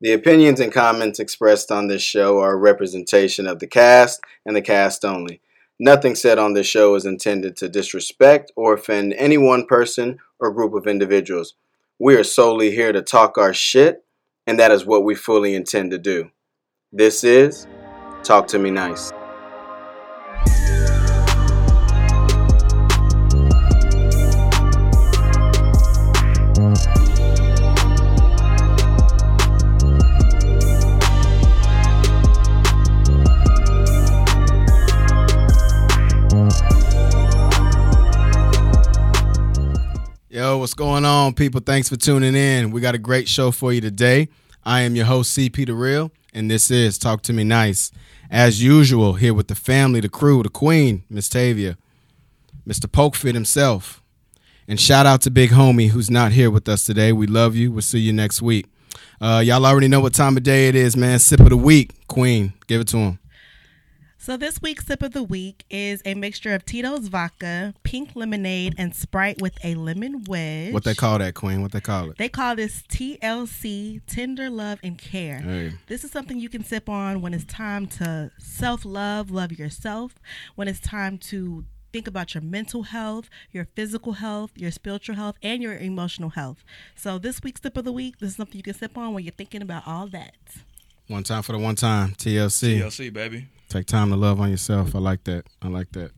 The opinions and comments expressed on this show are a representation of the cast and the cast only. Nothing said on this show is intended to disrespect or offend any one person or group of individuals. We are solely here to talk our shit, and that is what we fully intend to do. This is Talk to Me Nice. Going on, people? Thanks for tuning in. We got a great show for you today. I am your host, CP The Real, and this is Talk to Me Nice. As usual, here with the family, the crew, the queen, Miss Tavia, Mr. Pokefit himself. And shout out to Big Homie, who's not here with us today. We love you. We'll see you next week. Uh, y'all already know what time of day it is, man. Sip of the week, Queen. Give it to him. So this week's sip of the week is a mixture of Tito's vodka, pink lemonade, and Sprite with a lemon wedge. What they call that, Queen? What they call it? They call this TLC, Tender Love and Care. Hey. This is something you can sip on when it's time to self love, love yourself, when it's time to think about your mental health, your physical health, your spiritual health, and your emotional health. So this week's sip of the week, this is something you can sip on when you're thinking about all that. One time for the one time. TLC. TLC, baby. Take time to love on yourself. I like that. I like that.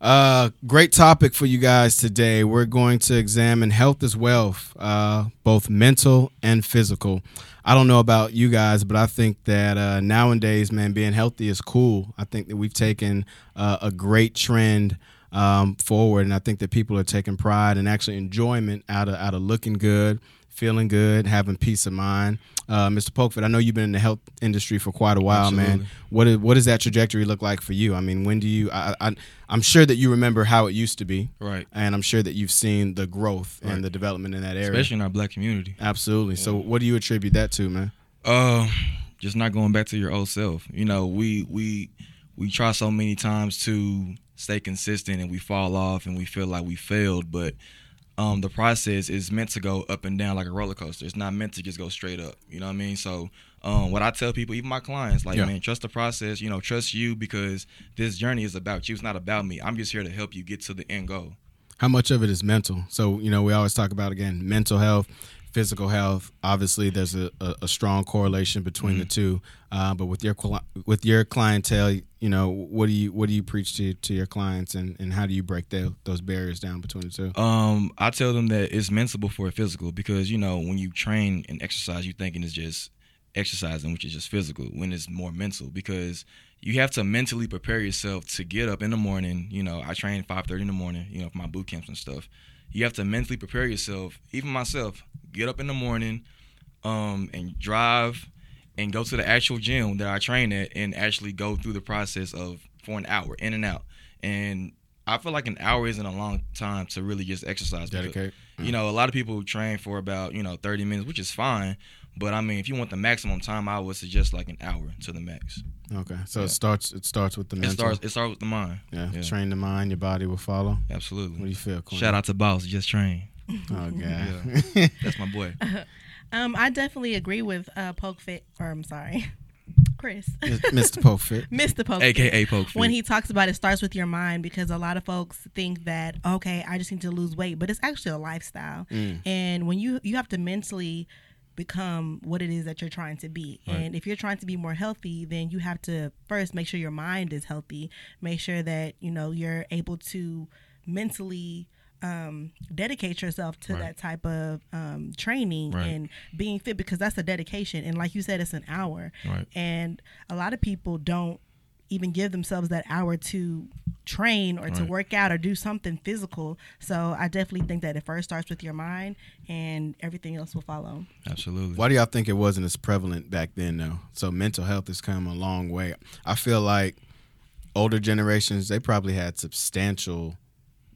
Uh, great topic for you guys today. We're going to examine health as wealth, uh, both mental and physical. I don't know about you guys, but I think that uh, nowadays, man, being healthy is cool. I think that we've taken uh, a great trend um, forward, and I think that people are taking pride and actually enjoyment out of out of looking good, feeling good, having peace of mind. Uh, Mr. Pokefit, I know you've been in the health industry for quite a while, man. Absolutely. What is, what does that trajectory look like for you? I mean, when do you? I, I, I'm sure that you remember how it used to be, Right. and I'm sure that you've seen the growth Right. and the development in that area. Especially in our black community. Absolutely. So, what do you attribute that to, man? Uh, just not going back to your old self. You know, we we we try so many times to stay consistent and we fall off and we feel like we failed, but um, the process is meant to go up and down like a roller coaster. It's not meant to just go straight up. You know what I mean? So, um, what I tell people, even my clients, like, Yeah. man, trust the process. You know, trust you because this journey is about you. It's not about me. I'm just here to help you get to the end goal. How much of it is mental? So, you know, we always talk about again mental health, physical health. Obviously, there's a, a, a strong correlation between the two. Uh, but with your with your clientele, you know, what do you what do you preach to to your clients, and, and how do you break tho- those barriers down between the two? Um, I tell them that it's mental before physical because you know when you train and exercise, you thinking it's just exercising, which is just physical. When it's more mental because you have to mentally prepare yourself to get up in the morning. You know, I train five thirty in the morning. You know, for my boot camps and stuff. You have to mentally prepare yourself. Even myself, get up in the morning, um, and drive and go to the actual gym that I train at and actually go through the process of for an hour in and out. And I feel like an hour isn't a long time to really just exercise. because, Dedicate. You know, a lot of people train for about, you know, 30 minutes, which is fine. But I mean, if you want the maximum time, I would suggest like an hour to the max. Okay, so Yeah. it starts it starts with the mental. It starts it starts with the mind. yeah. yeah. train the mind, your body will follow. Absolutely. What do you feel? Queen? Shout out to Boss, just train. Oh god. Yeah. That's my boy. Um, I definitely agree with uh, Poke Fit, or I'm sorry, Chris, Mr. Pokefit. Mr. Poke. AKA Poke when he talks about it starts with your mind because a lot of folks think that okay i just need to lose weight but it's actually a lifestyle Mm. and when you you have to mentally become what it is that you're trying to be and if you're trying to be more healthy then you have to first make sure your mind is healthy make sure that you know you're able to mentally um, dedicate yourself to Right. that type of um, training Right. and being fit because that's a dedication and like you said it's an hour Right. and a lot of people don't even give themselves that hour to train or to work out or do something physical. So I definitely think that it first starts with your mind and everything else will follow. Absolutely. Why do y'all think it wasn't as prevalent back then, though? So mental health has come a long way. I feel like older generations they probably had substantial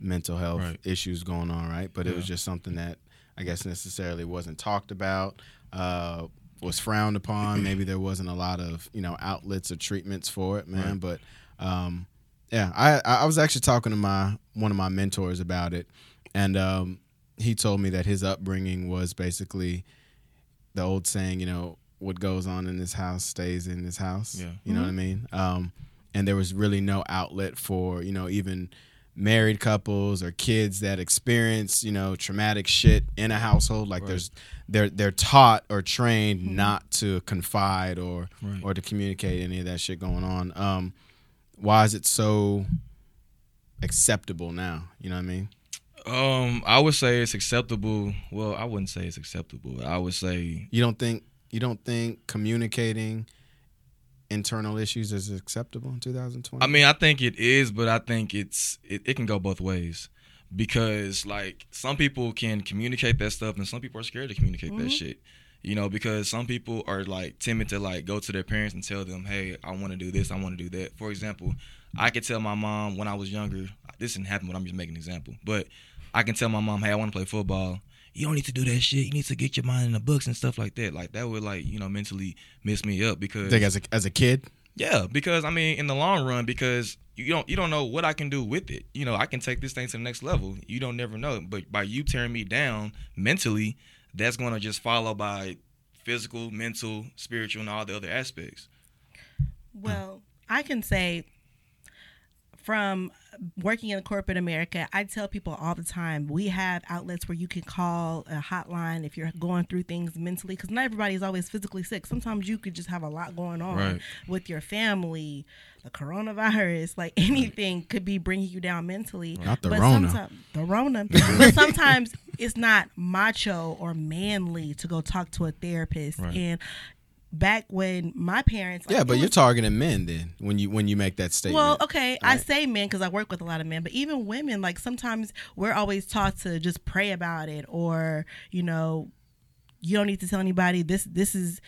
mental health Right. issues going on, right? But it was just something that I guess necessarily wasn't talked about, uh, was frowned upon. Maybe there wasn't a lot of you know outlets or treatments for it, man. Right. But um, yeah, I I was actually talking to my one of my mentors about it, and um, he told me that his upbringing was basically the old saying, you know, what goes on in this house stays in this house. Yeah. You know what I mean? Um, and there was really no outlet for, you know, even married couples or kids that experience, you know, traumatic shit in a household. Like Right. there's they're they're taught or trained not to confide or Right. or to communicate any of that shit going on. Um, why is it so acceptable now? You know what I mean? Um, I would say it's acceptable. Well, I wouldn't say it's acceptable. I would say You don't think you don't think communicating internal issues is acceptable in 2020? I mean, I think it is, but I think it's it, it can go both ways because like some people can communicate that stuff, and some people are scared to communicate that mm-hmm. shit. You know, because some people are like timid to like go to their parents and tell them, "Hey, I want to do this, I want to do that." For example, I could tell my mom when I was younger. This didn't happen, but I'm just making an example. But I can tell my mom, "Hey, I want to play football." You don't need to do that shit. You need to get your mind in the books and stuff like that. Like that would like you know mentally mess me up because think as a as a kid, yeah, because I mean, in the long run, because you don't you don't know what I can do with it. You know, I can take this thing to the next level. You don't never know. But by you tearing me down mentally, that's going to just follow by physical, mental, spiritual, and all the other aspects. Well, I can say from working in corporate America, I tell people all the time we have outlets where you can call a hotline if you're going through things mentally because not everybody's always physically sick. Sometimes you could just have a lot going on Right. with your family, the coronavirus, like anything could be bringing you down mentally. Not the but Rona. The Rona. but sometimes it's not macho or manly to go talk to a therapist. Right. And back when my parents, like, yeah, but you're targeting men then when you when you make that statement. well, okay, I say men because I work with a lot of men, but even women, like sometimes we're always taught to just pray about it, or you know, you don't need to tell anybody. This, this is,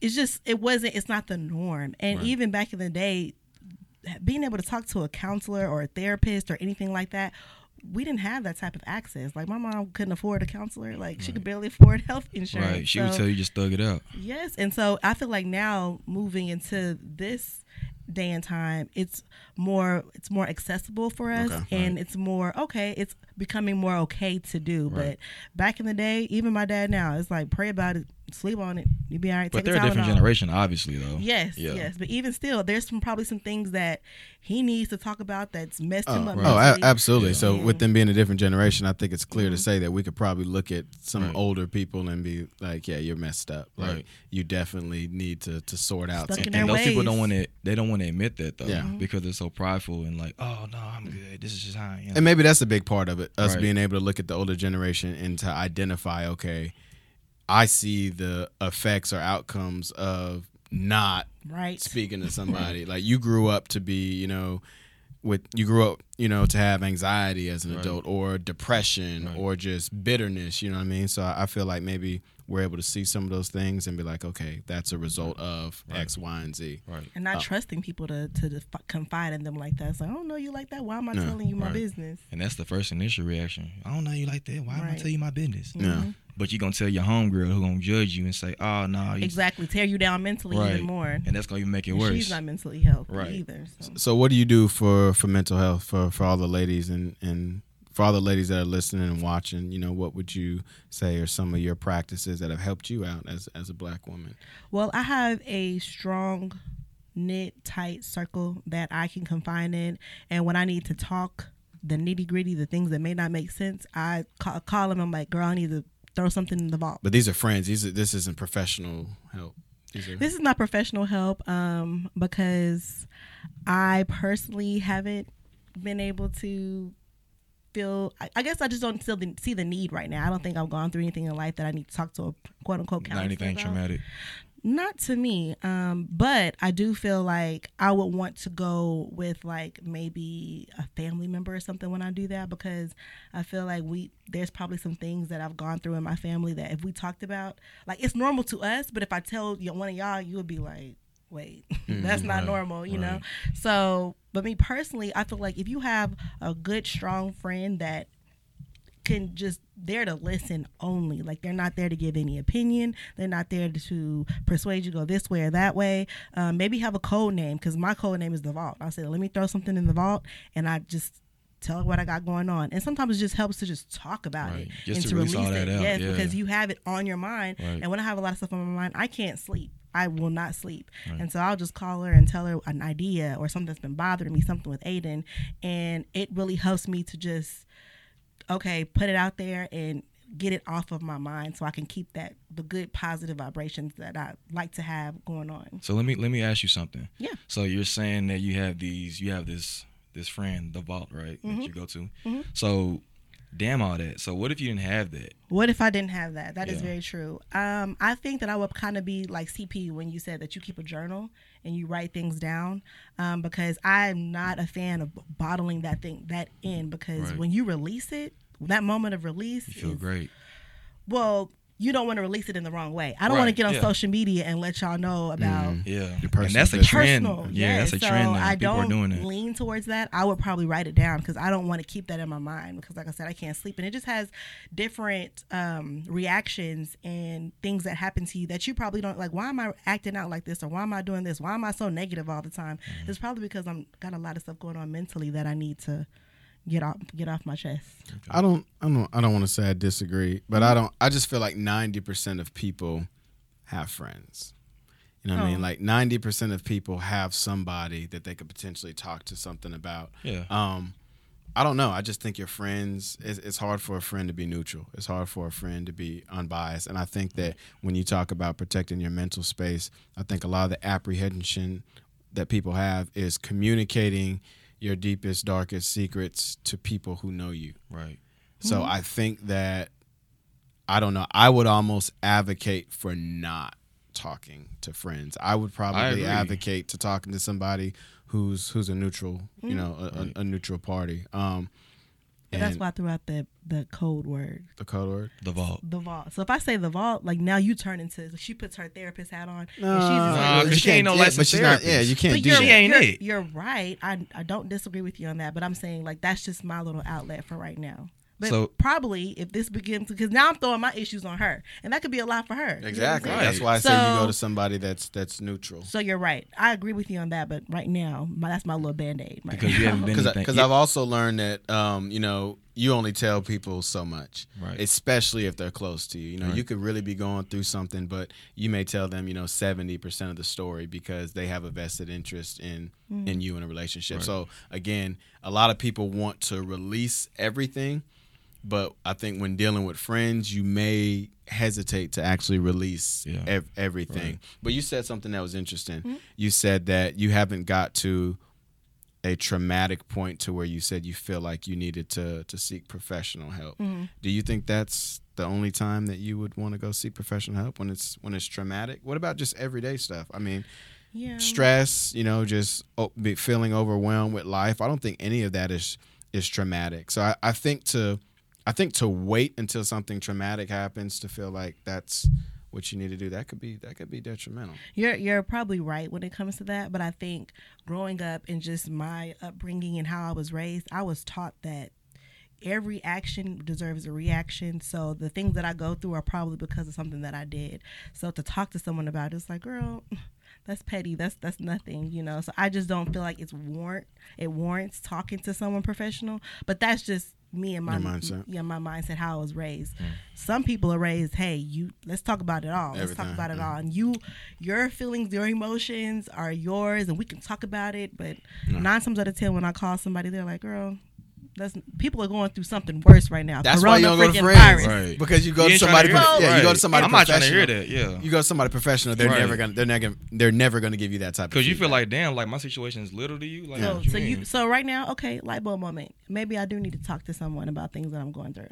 it's just, it wasn't, it's not the norm. And Right. even back in the day, being able to talk to a counselor or a therapist or anything like that. We didn't have that type of access. Like my mom couldn't afford a counselor. Like she could barely afford health insurance. Right? She would tell you just thug it out. Yes, and so I feel like now moving into this day and time, it's more it's more accessible for us, Okay, and it's more okay. It's becoming more okay to do. But back in the day, even my dad now, it's like pray about it, sleep on it, you be all right. But take they're a different Tylenol. generation, obviously, though. Yes, Yeah. yes, but even still, there's some probably some things that he needs to talk about that's messed him Oh, up. oh, a- absolutely. Yeah. So with them being a different generation, I think it's clear to Mm-hmm. say that we could probably look at some Right. older people and be like, "Yeah, you're messed up. Like Right. you definitely need to to sort out." Stuck some in And their those people don't want to. They don't want to admit that though, Yeah. because they're so prideful and like, oh no, I'm good. This is just how I am. And maybe that's a big part of it. Us Right. being able to look at the older generation and to identify, okay, I see the effects or outcomes of not right. speaking to somebody. like you grew up to be, you know, with you grew up, you know, to have anxiety as an Right. adult or depression Right. or just bitterness, you know what I mean? So I I feel like maybe we're able to see some of those things and be like, okay, that's a result of Right. X, Y, and Z. right. and not Oh. trusting people to to def- confide in them like that. It's like, I don't know you like that. Why am I Yeah, telling you my right. business? And that's the first initial reaction. I don't know you like that. Why am I Right. tell you my business? Yeah. Mm-hmm. But you're gonna tell your homegirl who gonna judge you and say, ah, "Oh no," you Exactly, tear you down mentally Right. even more. and that's gonna even make it And worse. She's not mentally healthy Right. either. So. So what do you do for for mental health for for all the ladies and and for all the ladies that are listening and watching, you know, what would you say are some of your practices that have helped you out as as a black woman? Well, I have a strong, knit, tight circle that I can confine in, and when I need to talk the nitty gritty, the things that may not make sense, I call, call them. I'm like, girl, I need to throw something in the vault. But these are friends. These are, this isn't professional help. Are, This is not professional help um, because I personally haven't been able to feel. I, I guess I just don't the, see the need right now. I don't think I've gone through anything in life that I need to talk to a quote unquote not anything about. traumatic. Not to me, um, but I do feel like I would want to go with like maybe a family member or something when I do that because I feel like we there's probably some things that I've gone through in my family that if we talked about, like it's normal to us, but if I tell you one of y'all, you would be like, wait, that's not right, normal, you know. So, but me personally, I feel like if you have a good, strong friend that can just there to listen only. Like they're not there to give any opinion. They're not there to persuade you to go this way or that way. Um, maybe have a code name because my code name is the vault. I said, let me throw something in the vault, and I just tell her what I got going on. And sometimes it just helps to just talk about Right. it Just to release all that it. out, Yes, yeah. because you have it on your mind. Right. And when I have a lot of stuff on my mind, I can't sleep. I will not sleep. Right. And so I'll just call her and tell her an idea or something that's been bothering me, something with Aiden. And it really helps me to just, okay, put it out there and get it off of my mind so I can keep that, the good positive vibrations that I like to have going on. So let me let me ask you something. Yeah. So you're saying that you have these, you have this this friend, the vault, right? Mm-hmm. That you go to. So, damn all that. So what if you didn't have that? What if I didn't have that? That is Yeah. very true. Um, I think that I would kind of be like CP when you said that you keep a journal and you write things down, um, because I'm not a fan of bottling that thing that in. Because Right. when you release it, that moment of release, You feel is- great. well, you don't want to release it in the wrong way. I don't want to get on yeah. social media and let y'all know about. Yeah. Your And that's a trend. Personal, Yeah, that's a so trend now. I People don't are doing that. lean towards that. I would probably write it down because I don't want to keep that in my mind because, like I said, I can't sleep, and it just has different um, reactions and things that happen to you that you probably don't like. Why am I acting out like this, or why am I doing this? Why am I so negative all the time? Mm-hmm. It's probably because I'm got a lot of stuff going on mentally that I need to get off get off my chest. I don't. I don't. I don't want to say I disagree, but I don't. I just feel like ninety percent of people have friends. You know what I Oh. mean? Like ninety percent of people have somebody that they could potentially talk to something about. Yeah. Um, I don't know. I just think your friends. It's, it's hard for a friend to be neutral. It's hard for a friend to be unbiased. And I think that when you talk about protecting your mental space, I think a lot of the apprehension that people have is communicating your deepest, darkest secrets to people who know you. Right. So I think that I don't know. I would almost advocate for not talking to friends. I would probably agree. advocate to talking to somebody who's who's a neutral, you know, a, Right. a, a neutral party. Um, But that's why I threw out the the code word. the code word. The vault. The vault. So if I say the vault, like now you turn into she puts her therapist hat on. and she's just Nah, like, 'cause she ain't no yeah, licensed but she's not. Yeah, you can't But do you're, She that. ain't you're, it. you're right. I, I don't disagree with you on that, but I'm saying like that's just my little outlet for right now. But So- probably if this begins because now I'm throwing my issues on her, and that could be a lot for her. You know what I'm Exactly. That's why I say you go to somebody that's that's neutral. So you're right. I agree with you on that, but right now, my, that's my little band aid. Right Because you haven't been Because yeah. I've also learned that um, you know you only tell people so much, Right. especially if they're close to you. You know, Right. you could really be going through something, but you may tell them you know seventy percent of the story because they have a vested interest in in you in a relationship. Right. So again, a lot of people want to release everything, but I think when dealing with friends, you may hesitate to actually release Yeah. ev- everything. Right. But you said something that was interesting. Hmm? You said that you haven't got to a traumatic point to where you said you feel like you needed to to seek professional help. Mm-hmm. Do you think that's the only time that you would want to go seek professional help when it's when it's traumatic? What about just everyday stuff? I mean, yeah. stress, you know, just o- be feeling overwhelmed with life. I don't think any of that is is traumatic. So I, I think to I think to wait until something traumatic happens to feel like that's what you need to do that could be that could be detrimental. You're you're probably right when it comes to that, but I think growing up and just my upbringing and how I was raised, I was taught that every action deserves a reaction. So the things that I go through are probably because of something that I did. So to talk to someone about it, it's like, girl, that's petty. That's that's nothing, you know. So I just don't feel like it's warrant it warrants talking to someone professional. But that's just me and my Your mindset. yeah my mindset how I was raised. Mm. Some people are raised, hey, you let's talk about it all. Let's talk Everything, about it yeah. all. And you your feelings, your emotions are yours and we can talk about it. But nine times out of ten when I call somebody, they're like, girl, that's people are going through something worse right now. That's why you don't go to friends. Right. Because you go You to somebody tryna hear prof- that. yeah, you go to somebody I'm not trying to hear professional. that. Yeah. You go to somebody professional, they're Right. never gonna they're never they're never gonna give you that type of Because you feel like, damn, like my situation is little to you. Like, So, you so you so right now, okay, light bulb moment. Maybe I do need to talk to someone about things that I'm going through.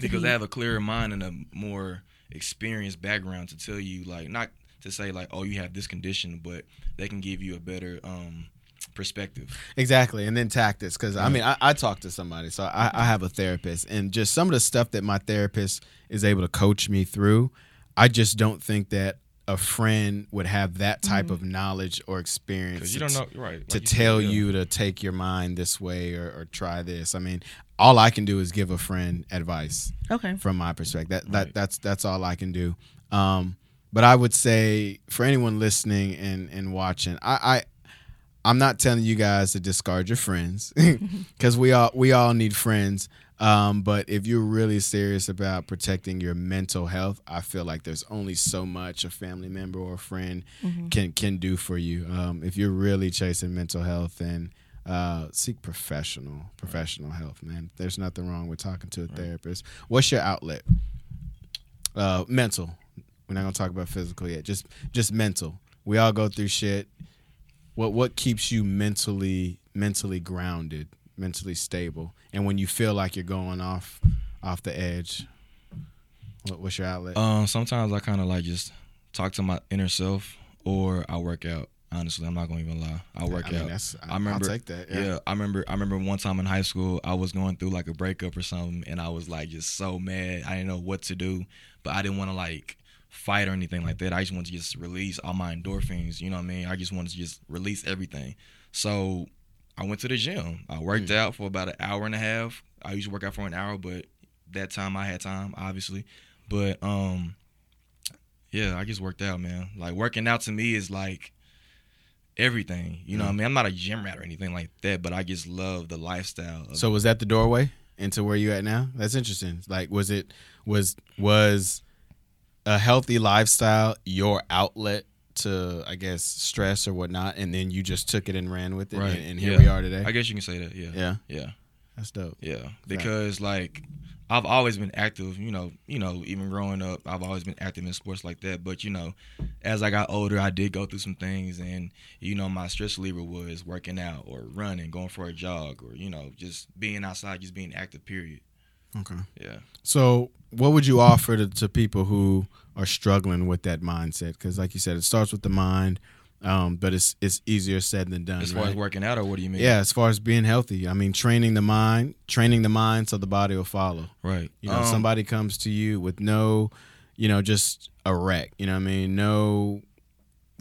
because they have a clearer mind and a more experienced background to tell you, like, not to say like, oh, you have this condition, but they can give you a better um perspective. Exactly, and then tactics. Because I mean, I, I talk to somebody, so I, I have a therapist, and just some of the stuff that my therapist is able to coach me through, I just don't think that a friend would have that type of knowledge or experience. You to don't know, right? to like said, tell yeah. you to take your mind this way or, or try this. I mean, all I can do is give a friend advice Okay. from my perspective. That, Right. that that's that's all I can do. Um, but I would say for anyone listening and, and watching, I, I I'm not telling you guys to discard your friends because we all we all need friends. Um, but if you're really serious about protecting your mental health, I feel like there's only so much a family member or a friend Mm-hmm. can can do for you. Um, if you're really chasing mental health, then uh, seek professional professional health, man. There's nothing wrong with talking to a therapist. What's your outlet? Uh, mental. We're not gonna talk about physical yet. Just just mental. We all go through shit. What what keeps you mentally mentally grounded, mentally stable, and when you feel like you're going off off the edge? What, what's your outlet? Um, sometimes I kind of like just talk to my inner self, or I work out. Honestly, I'm not gonna even lie. I work I mean, out. that's- I- I remember. I'll take that, Yeah. yeah. I remember. I remember one time in high school, I was going through like a breakup or something, and I was like just so mad. I didn't know what to do, but I didn't want to like fight or anything like that. I just want to just release all my endorphins. You know what I mean? I just want to just release everything. So I went to the gym. I worked Mm. out for about an hour and a half. I usually work out for an hour, but that time I had time, obviously. But um, yeah, I just worked out, man. Like working out to me is like everything. You know what I mean? I'm not a gym rat or anything like that, but I just love the lifestyle. So was that the doorway into where you at now? That's interesting. Like was it was was a healthy lifestyle your outlet to I guess stress or whatnot, and then you just took it and ran with it, Right. and, and here Yeah. we are today. I guess you can say that. Yeah. yeah, Yeah. that's dope. Yeah. Because like I've always been active, you know, you know, even growing up, I've always been active in sports like that. But, you know, as I got older, I did go through some things and, you know, my stress reliever was working out or running, going for a jog or, you know, just being outside, just being active, period. Okay. Yeah. So what would you offer to, to people who are struggling with that mindset? Because like you said, it starts with the mind, um, but it's it's easier said than done. As far right? as working out or what do you mean? Yeah, as far as being healthy, I mean, training the mind, training the mind so the body will follow. Right. You know, Um, somebody comes to you with no, you know, just a wreck. You know what I mean? No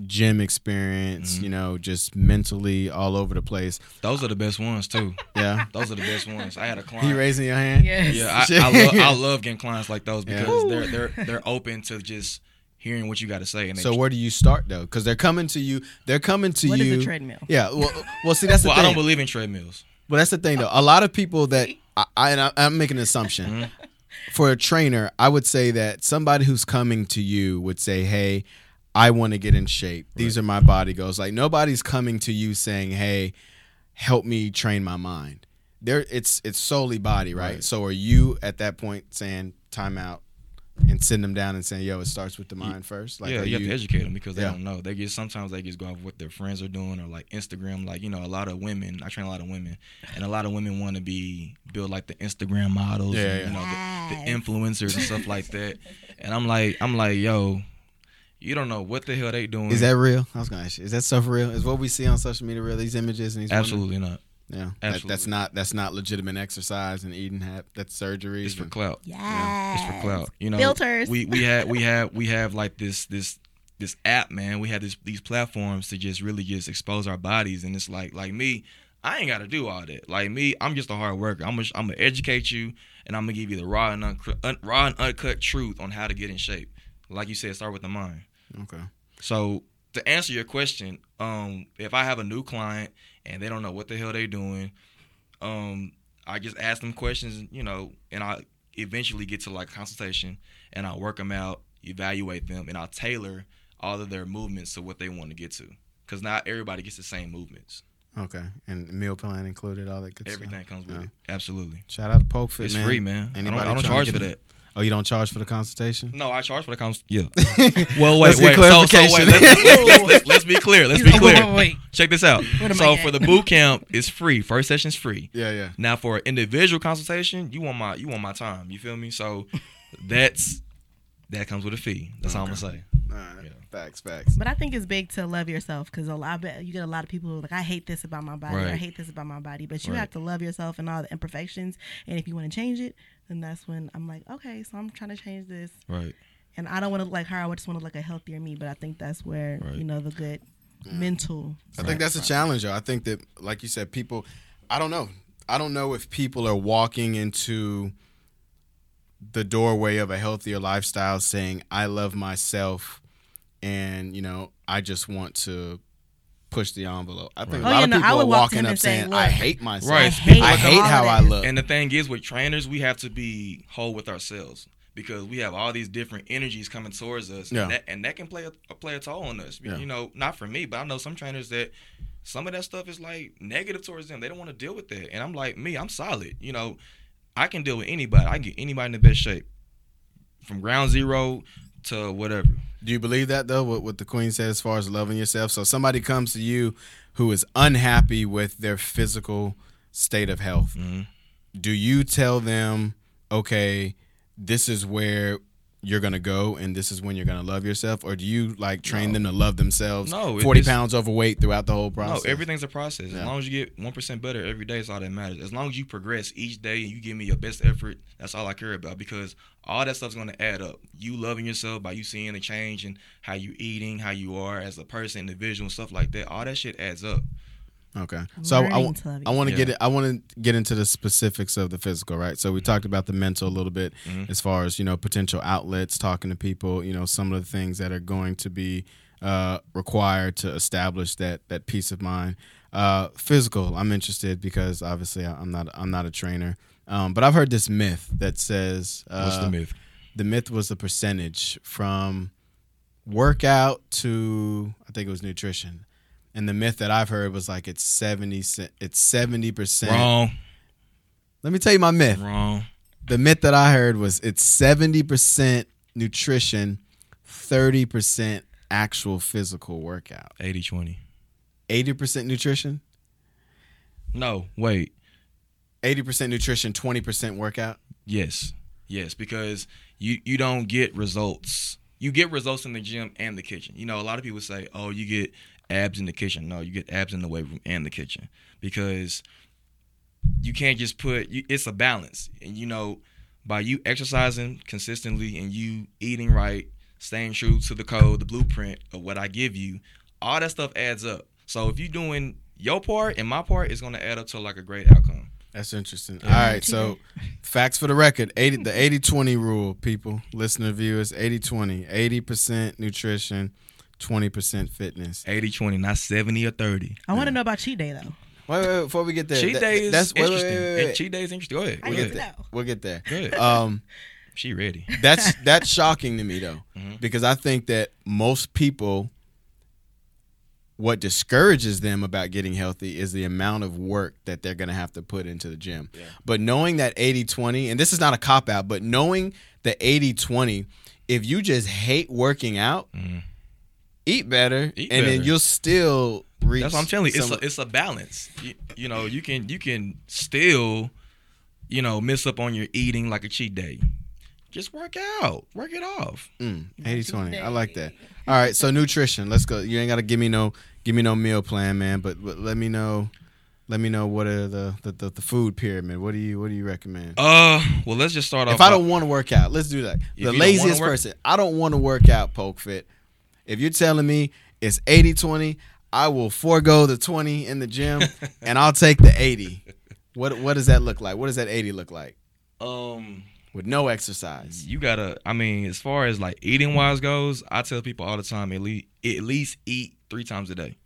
gym experience. Mm-hmm. You know, just mentally all over the place. Those are the best ones too. Yeah. Those are the best ones. I had a client. you raising your hand? Yes. Yeah, I, I, love, I love getting clients like those Yeah. because they're they're they're open to just hearing what you got to say. And So where do you start though? Because they're coming to you. They're coming to What is you. a treadmill? Yeah. Well, well, see, that's the well, I don't believe in treadmills. But that's the thing, though. A lot of people that I, I and I, I'm making an assumption Mm-hmm. for a trainer, I would say that somebody who's coming to you would say, "Hey, I want to get in shape. These are my body goals." Like nobody's coming to you saying, "Hey, help me train my mind." There, it's it's solely body, right? Right. So are you at that point saying, "Time out," and send them down and saying, "Yo, it starts with the mind first. Like, yeah, are you have to educate them because they Yeah. don't know. They just sometimes they just go off what their friends are doing or like Instagram. Like you know, a lot of women. I train a lot of women, and a lot of women want to be build like the Instagram models, Yeah, and, yeah. you know, the, the influencers and stuff like that. And I'm like, I'm like, yo, you don't know what the hell they doing. Is that real? I was gonna ask you. Is that stuff real? Is what we see on social media real? These images and these women? absolutely not? Yeah, that, that's not that's not legitimate exercise and eating hap. That's surgery. It's for clout. Yeah. It's for clout. You know, Filters. We we had we have we have like this this this app, man. We have this these platforms to just really just expose our bodies, and it's like like me, I ain't got to do all that. Like me, I'm just a hard worker. I'm gonna I'm gonna educate you, and I'm gonna give you the raw and uncut, un, raw and uncut truth on how to get in shape. Like you said, start with the mind. Okay. So to answer your question, um, if I have a new client and they don't know what the hell they're doing, um, I just ask them questions, you know, and I eventually get to like consultation and I work them out, evaluate them, and I'll tailor all of their movements to what they want to get to. Because not everybody gets the same movements. Okay. And meal plan included, all that good Everything stuff. comes with Yeah. it. Absolutely. Shout out to Poke Fit, It's man. free, man. I don't, I don't charge for that. Oh, you don't charge for the consultation? No, I charge for the cons. Yeah. well, wait, Let's wait. So, so clarification. wait. Let's, let's, let's, let's, let's be clear. Let's be clear. wait, wait, wait. Check this out. So for the boot camp, it's free. First session's free. Yeah, yeah. Now for an individual consultation, you want my you want my time. You feel me? So that's that comes with a fee. That's all I'm gonna say. All right. Yeah. Facts, facts. But I think it's big to love yourself because a lot I bet you get a lot of people who are like I hate this about my body or I hate this about my body. But you Right. have to love yourself and all the imperfections. And if you want to change it, then that's when I'm like, okay, so I'm trying to change this. Right. And I don't want to look like her. I just want to look like a healthier me. But I think that's where Right. you know the good mental. I think that's a challenge, though. I think that, like you said, people. I don't know. I don't know if people are walking into the doorway of a healthier lifestyle, saying, "I love myself," and you know, I just want to push the envelope. I think Right. a Oh, lot yeah, of I people would are walk to walking up and say, saying, "I hate myself. Right. I hate, I hate how I look." And the thing is, with trainers, we have to be whole with ourselves because we have all these different energies coming towards us, Yeah. and, that, and that can play a, play a toll on us. Yeah. You know, not for me, but I know some trainers that some of that stuff is like negative towards them. They don't want to deal with that, and I'm like, me, I'm solid. You know, I can deal with anybody. I can get anybody in the best shape, from ground zero to whatever. Do you believe that though? What, what the queen said as far as loving yourself. So somebody comes to you who is unhappy with their physical state of health. Mhm. Do you tell them, okay, this is where you're gonna go, and this is when you're gonna love yourself, or do you like train No. them to love themselves? No, forty pounds overweight throughout the whole process. No, everything's a process. Yeah. As long as you get one percent better every day, is all that matters. As long as you progress each day and you give me your best effort, that's all I care about. Because all that stuff's gonna add up. You loving yourself by you seeing the change and how you eating, how you are as a person, individual, stuff like that. All that shit adds up. Okay, so I, Learning to I want to Yeah. get it. I want to get into the specifics of the physical, right? So we talked about the mental a little bit, Mhm. as far as you know, potential outlets, talking to people, you know, some of the things that are going to be uh, required to establish that that peace of mind. Uh, physical, I'm interested because obviously I- I'm not I'm not a trainer, um, but I've heard this myth that says uh, What's the myth? the myth was the percentage from workout to I think it was nutrition. And the myth that I've heard was like it's 70 ce- it's 70%. Wrong. Let me tell you my myth. Wrong. The myth that I heard was it's 70% nutrition, 30% actual physical workout. 80-20. 80% nutrition, No, wait. 80% nutrition, 20% workout. Yes, yes, because you you don't get results. You get results in the gym and the kitchen. You know, a lot of people say, "Oh, you get abs in the kitchen." No, you get abs in the weight room and the kitchen because you can't just put. You, it's a balance, and you know, by you exercising consistently and you eating right, staying true to the code, the blueprint of what I give you, all that stuff adds up. So if you're doing your part and my part, it's gonna add up to like a great outcome. That's interesting. All right, so facts for the record, 80 the 80-20 rule, people, listener viewers, 80-20, 80% nutrition, 20% fitness. 80-20, not 70 or 30. I want to know about cheat day though. Wait, wait, wait, before we get there. cheat that- day is that's, wait, wait, interesting. wait, wait, wait. cheat day is interesting. Go ahead. I We'll need get to there. know. We'll get there. Good. Um, She ready. that's that's shocking to me though, Mhm. because I think that most people, what discourages them about getting healthy is the amount of work that they're going to have to put into the gym. Yeah. But knowing that 80-20, and this is not a cop out, but knowing the 80-20, if you just hate working out, Mhm. Eat better, Eat and then you'll still reach. That's what I'm telling you. It's a, it's a balance. You, you know, you can you can still, you know, miss up on your eating like a cheat day. Just work out. Work it off. Mm, 80-20. I like that. All right, so nutrition. Let's go. You ain't got to give me no give me no meal plan, man. But, but let me know. Let me know what are the, the, the, the food pyramid. What do you what do you recommend? Uh, well, let's just start off. if I don't want to work out, let's do that. If The laziest work- person. I don't want to work out, poke fit. If you're telling me it's 80-20, I will forego the 20 in the gym and I'll take the 80. What what does that look like? What does that 80 look like? um, With no exercise. you gotta. I mean, as far as like eating wise goes, I tell people all the time at least at least eat three times a day.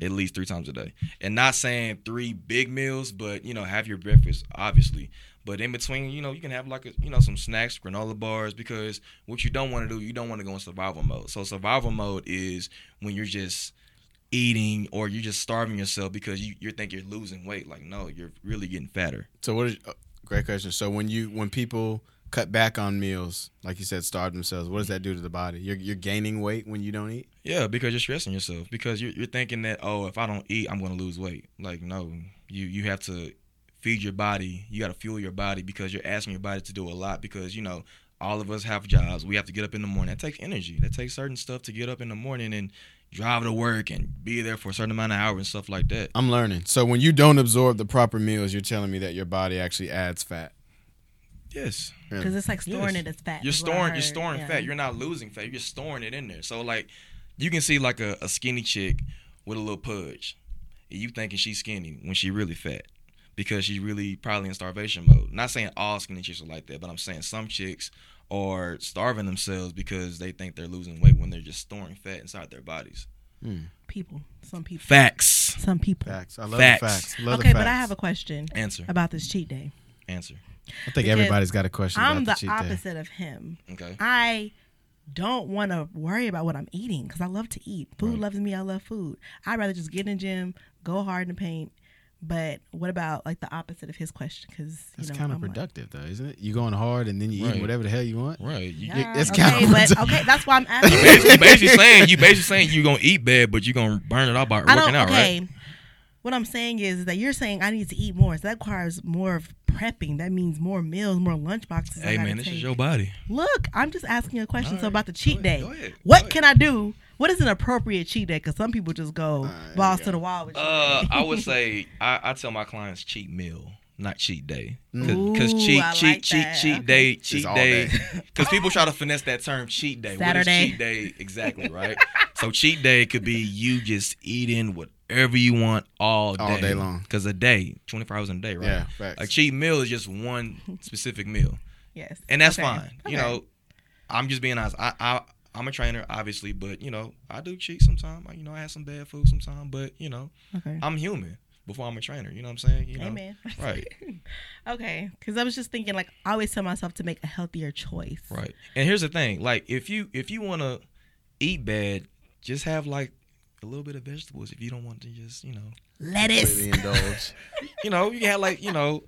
At least three times a day, and not saying three big meals, but you know, have your breakfast obviously. But in between, you know, you can have like a, you know some snacks, granola bars, because what you don't want to do, you don't want to go in survival mode. So survival mode is when you're just eating or you're just starving yourself because you you think you're losing weight. Like no, you're really getting fatter. So what is uh, great question. So when you when people cut back on meals, like you said, starve themselves, what does that do to the body? You're you're gaining weight when you don't eat. Yeah, because you're stressing yourself. Because you're, you're thinking that oh, if I don't eat, I'm going to lose weight. Like no, you you have to feed your body. You got to fuel your body because you're asking your body to do a lot. Because you know all of us have jobs. We have to get up in the morning. That takes energy. That takes certain stuff to get up in the morning and drive to work and be there for a certain amount of hours and stuff like that. I'm learning. So when you don't absorb the proper meals, you're telling me that your body actually adds fat. Yes, Because it's like storing Yes. it as fat. you're is what I storing you're storing yeah. fat. You're not losing fat. You're just storing it in there. So like, you can see like a, a skinny chick with a little pudge, and you thinking she's skinny when she really fat because she's really probably in starvation mode. Not saying all skinny chicks are like that, but I'm saying some chicks are starving themselves because they think they're losing weight when they're just storing fat inside their bodies. Hmm. People. Some people. Facts. Some people. Facts. I love Facts. the facts. Love Okay, the but I have a question Answer. about this cheat day. Answer. I think because everybody's got a question. I'm about the the cheat day. opposite of him. Okay. I don't want to worry about what I'm eating because I love to eat. Food Right. loves me. I love food. I'd rather just get in the gym, go hard in the paint. But what about like the opposite of his question? Because you That's know, kind of like- productive, though, isn't it? You going hard and then you Right. eating whatever the hell you want. Right. You, Yeah, it's okay, kinda but okay, that's why I'm asking. basically, basically saying you basically saying you're gonna eat bad, but you are gonna burn it out by I working don't. out, okay. right? What I'm saying is that you're saying I need to eat more. So that requires more of prepping. That means more meals, more lunch boxes. Hey gotta man, this take. is your body. Look, I'm just asking you a question. All So about the cheat Go day, ahead. Go ahead. what Go can I do? What is an appropriate cheat day? Because some people just go there balls you to the wall. With Uh. I would say I, I tell my clients cheat meal, not cheat day. Because cheat, I cheat, like cheat, cheat Okay. day, cheat day. day. Because people try to finesse that term cheat day. Saturday. What is cheat day exactly, right? so cheat day could be you just eating whatever you want all day, All day long. Because a day, twenty four hours in a day, right? Yeah, facts. A cheat meal is just one specific meal, yes, and that's Okay. fine. You know, I'm just being honest. I, I I'm a trainer, obviously, but you know, I do cheat sometimes. You know, I have some bad food sometimes, but you know, Okay. I'm human before I'm a trainer. You know what I'm saying? You know, Amen. right, okay, because I was just thinking, like, I always tell myself to make a healthier choice. right. And here's the thing: like, if you if you want to eat bad, just have like a little bit of vegetables. If you don't want to just you know, Lettuce. Completely indulge. you know, you can have like you know,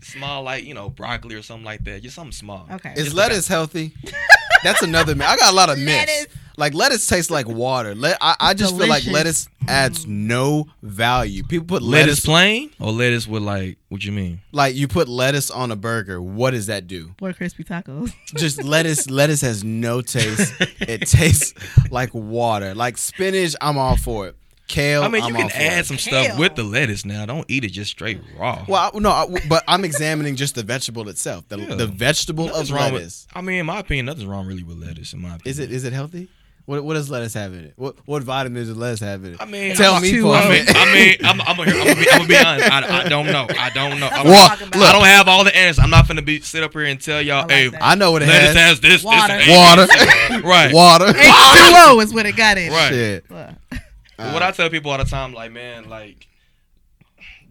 small like you know broccoli or something like that. Just something small. Okay. Is Just lettuce healthy? That's another myth. I got a lot of myths. Lettuce. Like lettuce tastes like water. Let, I, I just feel like lettuce adds no value. People put Lettuce lettuce, plain or lettuce with like what you mean? like you put lettuce on a burger. What does that do? Or crispy tacos. Just lettuce. lettuce has no taste. It tastes like water. Like spinach, I'm all for it. Kale, I mean, I'm you can all for add it. some Kale. stuff with the lettuce now. Don't eat it just straight raw. Well, I, no, I, but I'm examining just the vegetable itself. The, Yeah. the vegetable Nothing's of wrong lettuce. with. I mean, in my opinion, nothing's wrong really with lettuce. In my opinion, Is it is it healthy? What what does lettuce have in it? What what vitamins does lettuce have in it? I mean, tell I'm- me, Two Paul. of I mean, it. I mean, I'm, I'm, gonna, I'm, gonna be, I'm gonna be honest. I, I don't know. I don't know. I, That's what I'm Well, look. I don't have all the answers. I'm not gonna be sit up here and tell y'all, I like hey, that. I know what it lettuce has. has this, Water. this, and Water. right, Water. H2O is what it got in. right. Shit. Look. But what uh. I tell people all the time, like, man, like,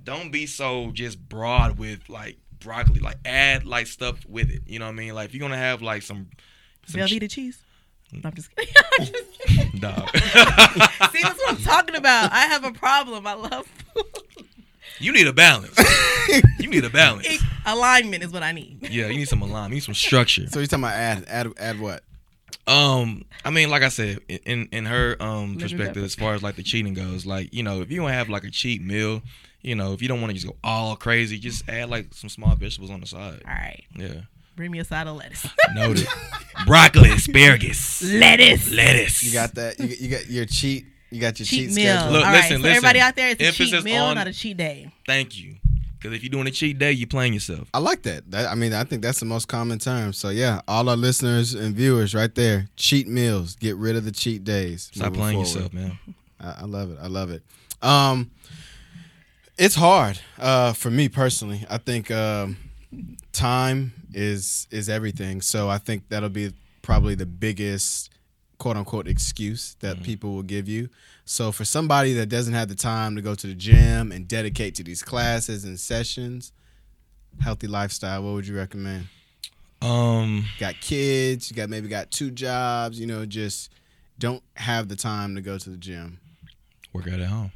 don't be so just broad with like broccoli. Like, add like stuff with it. You know what I mean? Like, if you're gonna have like some, some Velveeta cheese. Mm. No, I'm just kidding. I'm just kidding. dog. See, that's what I'm talking about. I have a problem. I love food. you need a balance. you need a balance. Alignment is what I need. Yeah, you need some alignment. You need some structure. So you're talking about add add add what? Um, I mean, like I said, in in her um perspective, as far as like the cheating goes, like you know, if you want to have like a cheat meal, you know, if you don't want to just go all crazy, just add like some small vegetables on the side. All right. Yeah, Bring me a side of lettuce. noted. Broccoli, asparagus, lettuce. lettuce. You got that? You, you got your cheat. You got your Cheat cheat, meal. schedule. Look, All right. listen, so listen. everybody out there, it's a cheat meal, on- not a cheat day. Thank you. Because if you're doing a cheat day, you're playing yourself. I like that. that. I mean, I think that's the most common term. So yeah, all our listeners and viewers, right there, cheat meals. Get rid of the cheat days. Stop playing forward. yourself, man. I, I love it. I love it. Um, it's hard uh, for me personally. I think um, time is is everything. So I think that'll be probably the biggest quote unquote excuse that people will give you. So for somebody that doesn't have the time to go to the gym and dedicate to these classes and sessions, healthy lifestyle, what would you recommend? Um, Got kids, you got maybe got two jobs, you know, just don't have the time to go to the gym. work out at home.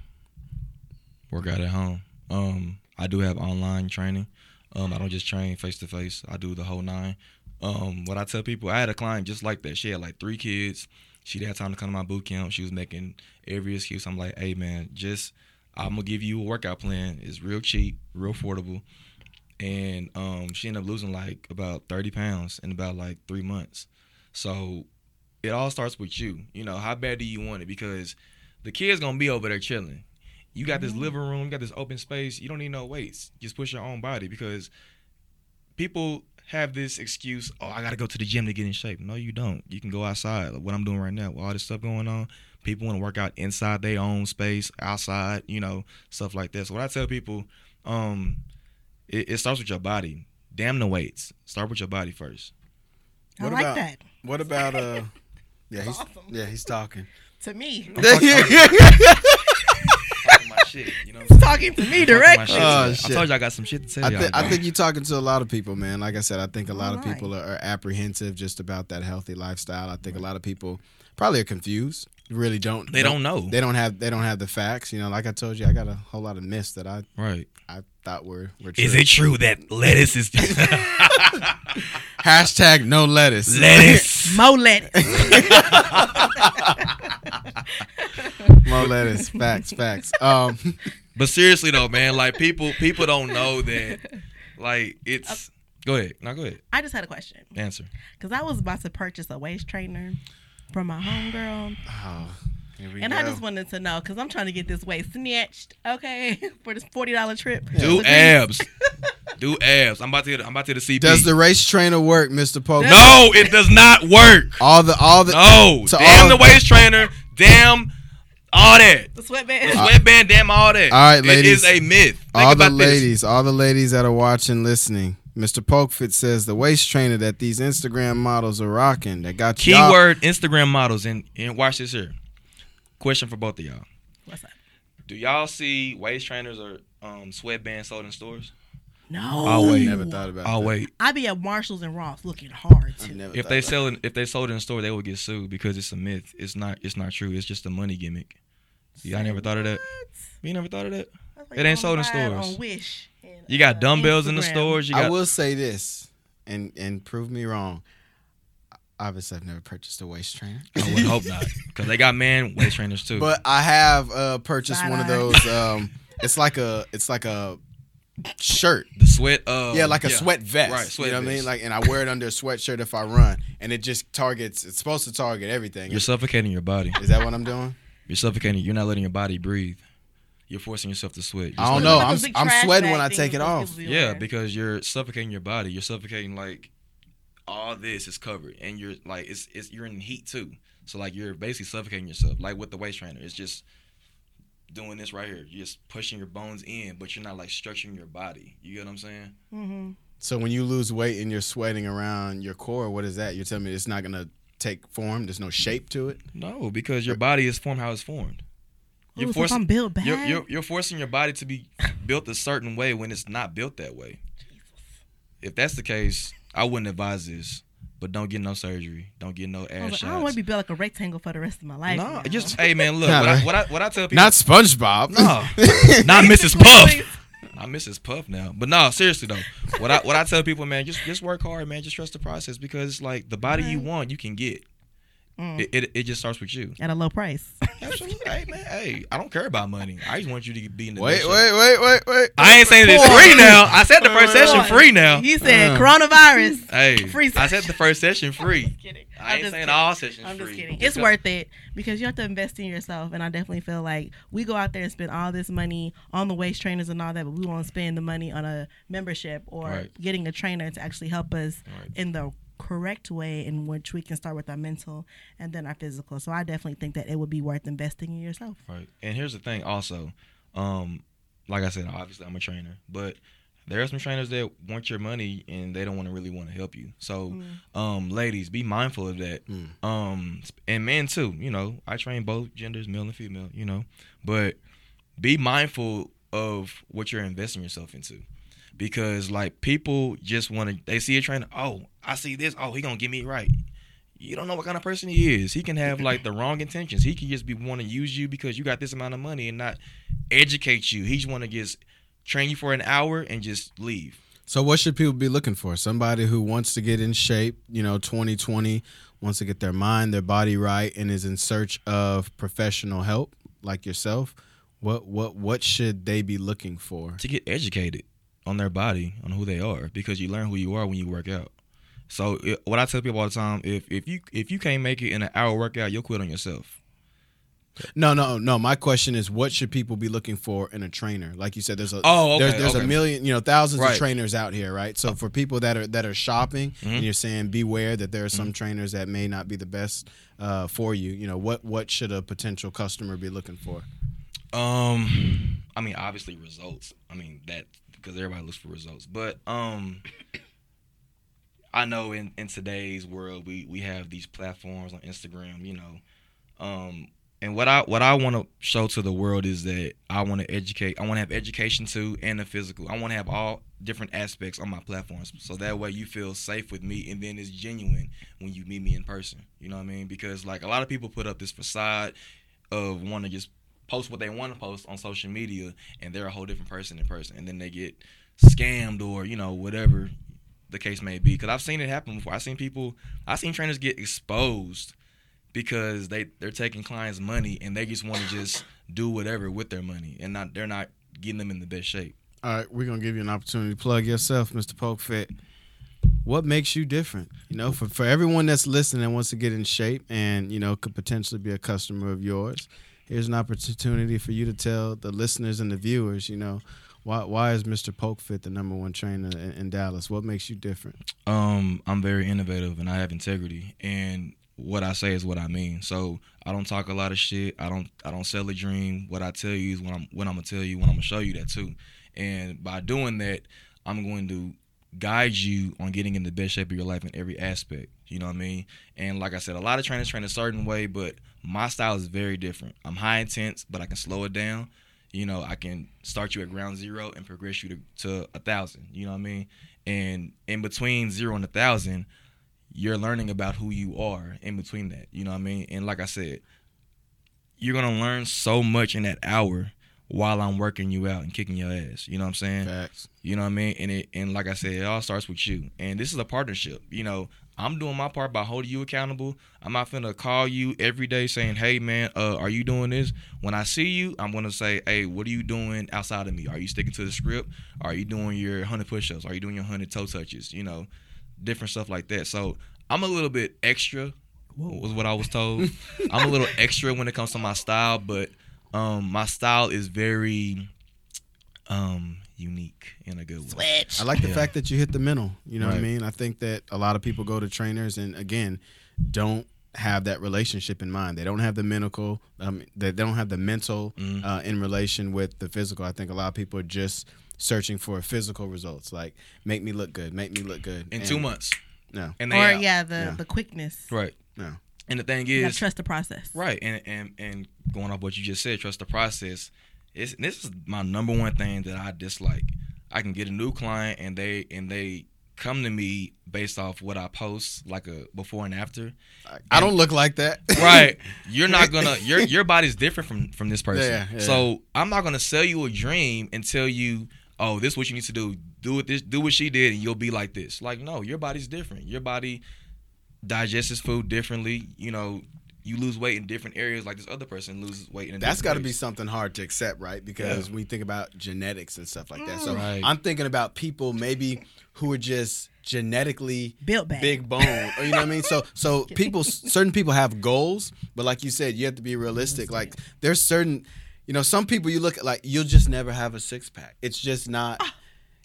Work out at home. Um, I do have online training. Um, I don't just train face to face. I do the whole nine. Um, what I tell people, I had a client just like that. She had like three kids. She didn't time to come to my boot camp. She was making every excuse. I'm like, hey man, just I'm gonna give you a workout plan. It's real cheap, real affordable. And um, she ended up losing like about 30 pounds in about like three months. So it all starts with you. You know, how bad do you want it? Because the kid's gonna be over there chilling. You got this living room, you got this open space. You don't need no weights. Just push your own body because people have this excuse. Oh, I gotta go to the gym to get in shape. No, you don't. You can go outside. Like what I'm doing right now, with all this stuff going on. People want to work out inside their own space, outside. You know, stuff like that. So what I tell people, um, it, it starts with your body. Damn the weights. Start with your body first. I What like about- that. What about uh? Yeah, he's Awesome. yeah he's talking. to me. Talking shit, you know what I'm? Talking to me Talking my directly. shit. Oh, I told you I got some shit to tell I, y'all. I think you're talking to a lot of people, man. Like I said, I think a lot of Alright. people are, are apprehensive just about that healthy lifestyle. I think a lot of people probably are confused. Really don't. they don't know. They don't have. They don't have the facts. You know, like I told you, I got a whole lot of myths that I right. I thought were were true. Is it true that lettuce is Hashtag no lettuce. lettuce? Mo lettuce. no lettuce. Facts. Facts. Um. But seriously though, man, like people people don't know that like it's go ahead. No, go ahead. I just had a question Answer. because I was about to purchase a waist trainer from my homegirl, Oh, here we and go. I just wanted to know because I'm trying to get this waist snatched, okay, for this forty dollar trip. Do abs. Do abs. I'm about to hit, I'm about to hit the CP. Does the waist trainer work, Mister Pope? No, it does not work. All the all the No. To damn all- the waist trainer. Damn all that. The The sweatband. sweatband, damn all that. All right, ladies. is a myth. Think all the about this. ladies, all the ladies that are watching, listening. Mr. Pokefit says the waist trainer that these Instagram models are rocking that got y'all- Keyword Instagram models and and watch this here. Question for both of y'all. What's that? Do y'all see waist trainers or um, sweatbands sold in stores? No. I'll wait. Never thought about. Oh that. wait. I'd be at Marshalls and Ross looking hard too. never If they sell it, if they sold it in the store, they would get sued because it's a myth. It's not. It's not true. It's just a money gimmick. Yeah, I never thought of that. You never thought of that. Like It ain't sold in stores. On Wish. and, You got uh, dumbbells in the stores. You I got. will say this, and and prove me wrong. Obviously, I've never purchased a waist trainer, I would hope not, because they got man waist trainers too. but I have uh, purchased one of those. Um, it's like a it's like a shirt. the sweat. Uh, Yeah, like a sweat vest. Right, sweat you know what I mean? Like, and I wear it under a sweatshirt if I run, and it just targets. It's supposed to target everything. You're suffocating your body. Is that what I'm doing? You're suffocating. You're not letting your body breathe. You're forcing yourself to sweat. You're I don't know. I'm- I'm sweating when I take it off. Yeah, because you're suffocating your body. You're suffocating like all this is covered, and you're like it's it's you're in heat too. So like you're basically suffocating yourself. Like with the waist trainer, it's just doing this right here. You're just pushing your bones in, but you're not like stretching your body. You get what I'm saying? Mhm. So when you lose weight and you're sweating around your core, what is that? You're telling me it's not gonna take form. There's no shape to it. No, because your body is formed how it's formed. Ooh, so if I'm built bad. You're, you're, you're forcing your body to be built a certain way when it's not built that way. If that's the case, I wouldn't advise this. But don't get no surgery. Don't get no I, ass was shots. I don't want to be built like a rectangle for the rest of my life. no, now. just hey man, look. What, I, what I what I tell people. Not SpongeBob. no, not Mrs. Puff. I'm Mrs. Puff now. But no, seriously though, what I what I tell people, man, just just work hard, man. Just trust the process because it's like the body you want, you can get. Mm. It, it it just starts with you. at a low price. Absolutely, hey man, hey, I don't care about money. I just want you to be in the wait, wait, wait, wait, wait. I ain't saying it's free now. I said the first session free now. He said Uh. coronavirus. Hey, Free I said the first session free. Just kidding. I I'm ain't just saying kidding. all sessions I'm free. just kidding. Just It's worth it because you have to invest in yourself, and I definitely feel like we go out there and spend all this money on the waist trainers and all that, but we won't spend the money on a membership or Right. getting a trainer to actually help us Right. in the correct way in which we can start with our mental and then our physical. So I definitely think that it would be worth investing in yourself. Right. And here's the thing also. Um, like I said, obviously I'm a trainer, but there are some trainers that want your money and they don't want to really want to help you. So, Mm. um, ladies, be mindful of that. Mm. Um, and men too. You know, I train both genders, male and female. You know, but be mindful of what you're investing yourself into, because like people just want to. They see a trainer. Oh, I see this. Oh, he gonna get me right. You don't know what kind of person he is. He can have like the wrong intentions. He can just be want to use you because you got this amount of money and not educate you. He just want to just train you for an hour and just leave. So what should people be looking for? Somebody who wants to get in shape, you know, 2020, wants to get their mind, their body right and is in search of professional help like yourself. What what what should they be looking for? to get educated on their body, on who they are, because you learn who you are when you work out. So it, what I tell people all the time, if if you if you can't make it in an hour workout, you'll quit on yourself. No, no, no. My question is what should people be looking for in a trainer? Like you said there's a Oh, okay, there's there's a million, you know, thousands Right. of trainers out here, right? So for people that are that are shopping Mhm. and you're saying beware that there are Mm-hmm. some trainers that may not be the best uh, for you, you know, what what should a potential customer be looking for? Um, I mean, obviously results. I mean that because everybody looks for results, but um, I know in in today's world we we have these platforms on Instagram. You know, um, and what I what I want to show to the world is that I want to educate. I want to have education too and the physical. I want to have all different aspects on my platforms, so that way you feel safe with me, and then it's genuine when you meet me in person. You know what I mean? Because like a lot of people put up this facade of want to just post what they want to post on social media, and they're a whole different person in person, and then they get scammed or you know whatever the case may be. Because I've seen it happen before. I've seen people. I've seen trainers get exposed because they they're taking clients' money and they just want to just do whatever with their money and not they're not getting them in the best shape. All right, we're gonna give you an opportunity to plug yourself, Mr. Pokefit. What makes you different? You know, for for everyone that's listening and wants to get in shape and you know could potentially be a customer of yours, here's an opportunity for you to tell the listeners and the viewers, you know, why why is Mr. Pokefit the number one trainer in, in Dallas? What makes you different? Um, I'm very innovative and I have integrity and what I say is what I mean. So I don't talk a lot of shit. I don't I don't sell a dream. What I tell you is what I'm what I'm gonna tell you. When I'm gonna show you that too. And by doing that, I'm going to guide you on getting in the best shape of your life in every aspect. You know what I mean? And like I said, a lot of trainers train a certain way, but my style is very different. I'm high intense, but I can slow it down. You know, I can start you at ground zero and progress you to, to a thousand. You know what I mean? And in between zero and a thousand, you're learning about who you are in between that. You know what I mean? And like I said, you're gonna learn so much in that hour while I'm working you out and kicking your ass. You know what I'm saying? Facts. You know what I mean? And it and like I said, it all starts with you. And this is a partnership. You know, I'm doing my part by holding you accountable. I'm not finna call you every day saying, "Hey man, uh, are you doing this?" When I see you, I'm gonna say, "Hey, what are you doing outside of me? Are you sticking to the script? Are you doing your 100 push-ups? Are you doing your 100 toe touches? You know, different stuff like that." So I'm a little bit extra. Was what I was told. I'm a little extra when it comes to my style, but um, my style is very um, unique in a good way. Switch. I like the Yeah. fact that you hit the mental. You know what I mean? I think that a lot of people go to trainers and again don't have that relationship in mind. They don't have the mental. Um, they they don't have the mental Mhm. uh, in relation with the physical. I think a lot of people are just searching for physical results, like make me look good, make me look good. In And- two months, No, and or out. yeah, the Yeah. the quickness. right. no. And the thing You is, trust the process. Right, and and and going off what you just said, trust the process. It's, this is my number one thing that I dislike. I can get a new client and they and they come to me based off what I post, like a before and after. I don't look like that. Right, you're not gonna your your body's different from from this person. Yeah, yeah. So I'm not gonna sell you a dream and tell you, oh, this is what you need to do. Do it this, do what she did, and you'll be like this. Like no, your body's different. Your body digests food differently. You know, you lose weight in different areas, like this other person loses weight in. A That's got to be something hard to accept, right? Because Yeah. we think about genetics and stuff like that. So mm. Right. I'm thinking about people maybe who are just genetically Built back. big bone, you know what I mean. So so people, certain people have goals, but like you said, you have to be realistic. Like there's certain, you know, some people you look at like you'll just never have a six pack. It's just not. Ah.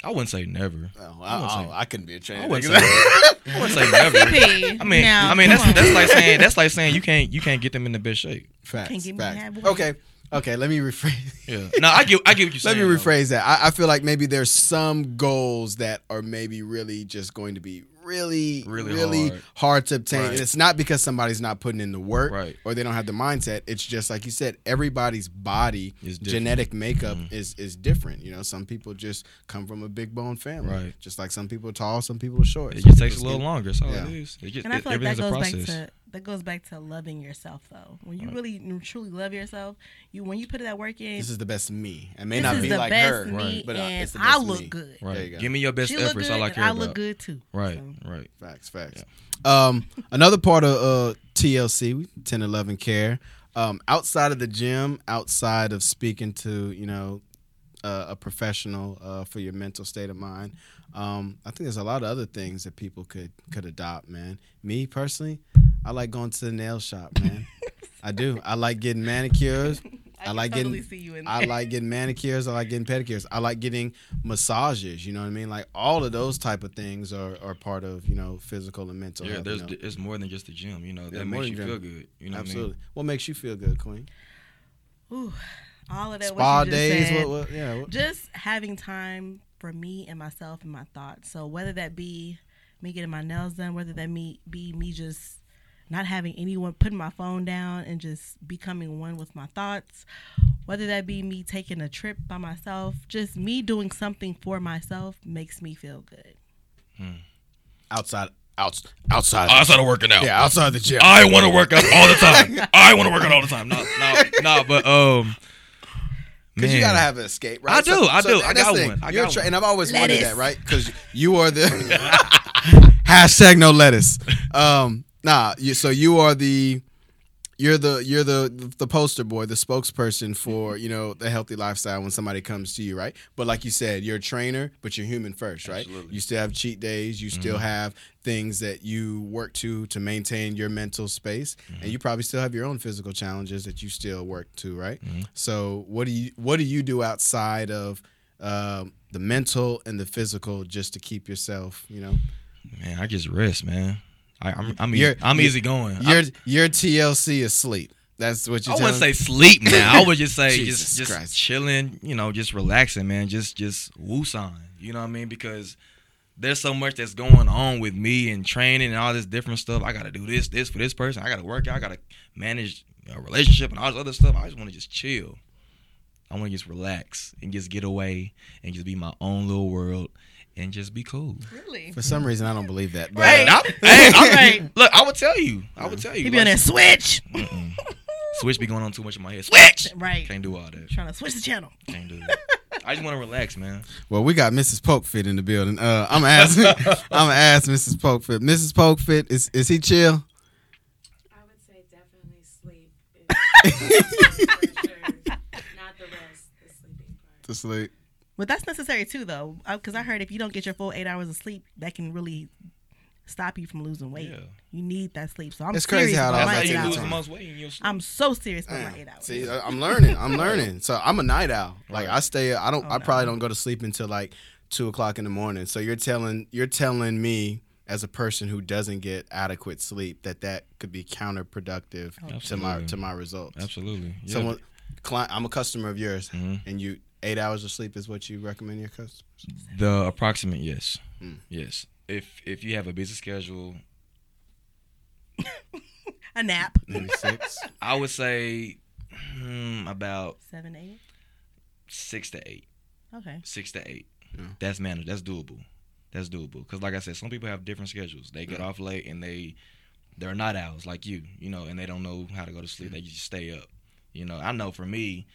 I wouldn't say never. Oh, I wouldn't I, say- I, I couldn't be a trainer. I wouldn't say, I wouldn't say never. CP, I mean, now, I mean that's that's like saying that's like saying you can't you can't get them in the best shape. facts. Can't give facts. halfway. Okay, okay. Let me rephrase. Yeah. No, I get I get what you're Let saying. me though. rephrase that. I, I feel like maybe there's some goals that are maybe really just going to be really, really, Really hard. hard. to obtain. Right. And it's not because somebody's not putting in the work Right. or they don't have the mindset. It's just like you said, everybody's body, Is genetic makeup Mhm. is is different. You know, some people just come from a big bone family. Right. Just like some people are tall, some people are short. It some just takes a little skinny. longer. That's all Yeah. it is. It just, And I it, feel like that goes back to that goes back to loving yourself though. When you Right. really truly love yourself, you when you put that work in, This is the best me. I may this not is be the like best her, me, right, but uh, and it's the I look me. good. There you Right. go. Give me your best She efforts. good, I like and care I about. look good too. Right. So, Right. Facts, facts. Um, another part of uh, TLC, 1011 Care, um, outside of the gym, outside of speaking to, you know, uh, a professional uh, for your mental state of mind, um, I think there's a lot of other things that people could could adopt, man. Me personally, I like going to the nail shop, man. I do. I like getting manicures. I, can like totally getting see you in I like getting manicures. I like getting pedicures. I like getting massages. You know what I mean? Like all of those type of things are, are part of you know physical and mental. Yeah, health, there's you know? it's more than just the gym. You know Yeah, that more makes than you feel good. You know absolutely. What makes you feel good, Queen? Ooh, all of that. Spa what you just days. said. What, what? Yeah. What? just having time for me and myself and my thoughts. So whether that be me getting my nails done, whether that me be me just not having anyone putting my phone down and just becoming one with my thoughts. Whether that be me taking a trip by myself, just me doing something for myself makes me feel good. outside, out, outside, Outside of working out. yeah, outside the gym. I want to work out all the time. I want to work out all the time. No, no, no. But um, Because you gotta have an escape, right? I do, I do. I got thing. one, I You're got tra- one. and I've always wondered Lettuce. that, right? Because you are the hashtag no lettuce. Um, nah, you, so you are the you're the you're the the poster boy, the spokesperson for mm-hmm. you know the healthy lifestyle when somebody comes to you, right? But like you said, you're a trainer, but you're human first, right? Absolutely. You still have cheat days. You still mm-hmm. have things that you work to to maintain your mental space, and mm-hmm. you probably still have your own physical challenges that you still work to, right? So what do you what do you do outside of um, the mental and the physical just to keep yourself, you know? man, I just rest, man. I, I'm I'm, You're- I'm you're- easy going. Your I, your TLC is sleep. That's what you. I wouldn't say sleep now. I would just say just just Christ. chilling, you know, just relaxing, man. Just just woosah. You know what I mean? Because there's so much that's going on with me and training and all this different stuff. I gotta do this, this for this person. I gotta work out. I gotta manage a relationship and all this other stuff. I just want to just chill. I want to just relax and just get away and just be my own little world and just be cool. Really? For some reason, I don't believe that. But, Right. uh, I, hey, I, Right. look, I would tell you. I would tell you. He be on that switch. mm-mm. Switch be going on too much in my head. Switch. Right. Can't do all that. Trying to switch the channel. Can't do that. I just want to relax, man. well, we got Mrs. Pokefit in the building. Uh, I'm asking. I'm gonna ask Mrs. Pokefit. Mrs. Pokefit, is is he chill? I would say definitely sleep. For sure. Not the rest, the sleeping part. To sleep. But that's necessary too, though, because I heard if you don't get your full eight hours of sleep, that can really stop you from losing weight. Yeah. You need that sleep. So I'm It's crazy how it all my That's That's how you lose the most weight in your sleep. I'm so serious about my eight hours. See, I- I'm learning. I'm learning. So I'm a night owl. Like I stay. I don't. Oh, I no. probably don't go to sleep until like two o'clock in the morning. So you're telling you're telling me as a person who doesn't get adequate sleep that that could be counterproductive to my to my results. Absolutely. Yeah. Someone, client, I'm a customer of yours, Mhm. and you eight hours of sleep is what you recommend your customers. The approximate, yes, Mm. yes. If if you have a busy schedule, A nap. Maybe six. I would say hmm, about seven, eight, six to eight. Okay. Six to eight. Yeah. That's manageable. That's doable. That's doable. Because like I said, some people have different schedules. They get off late and they they're not owls like you, you know, and they don't know how to go to sleep. They just stay up. You know, I know for me,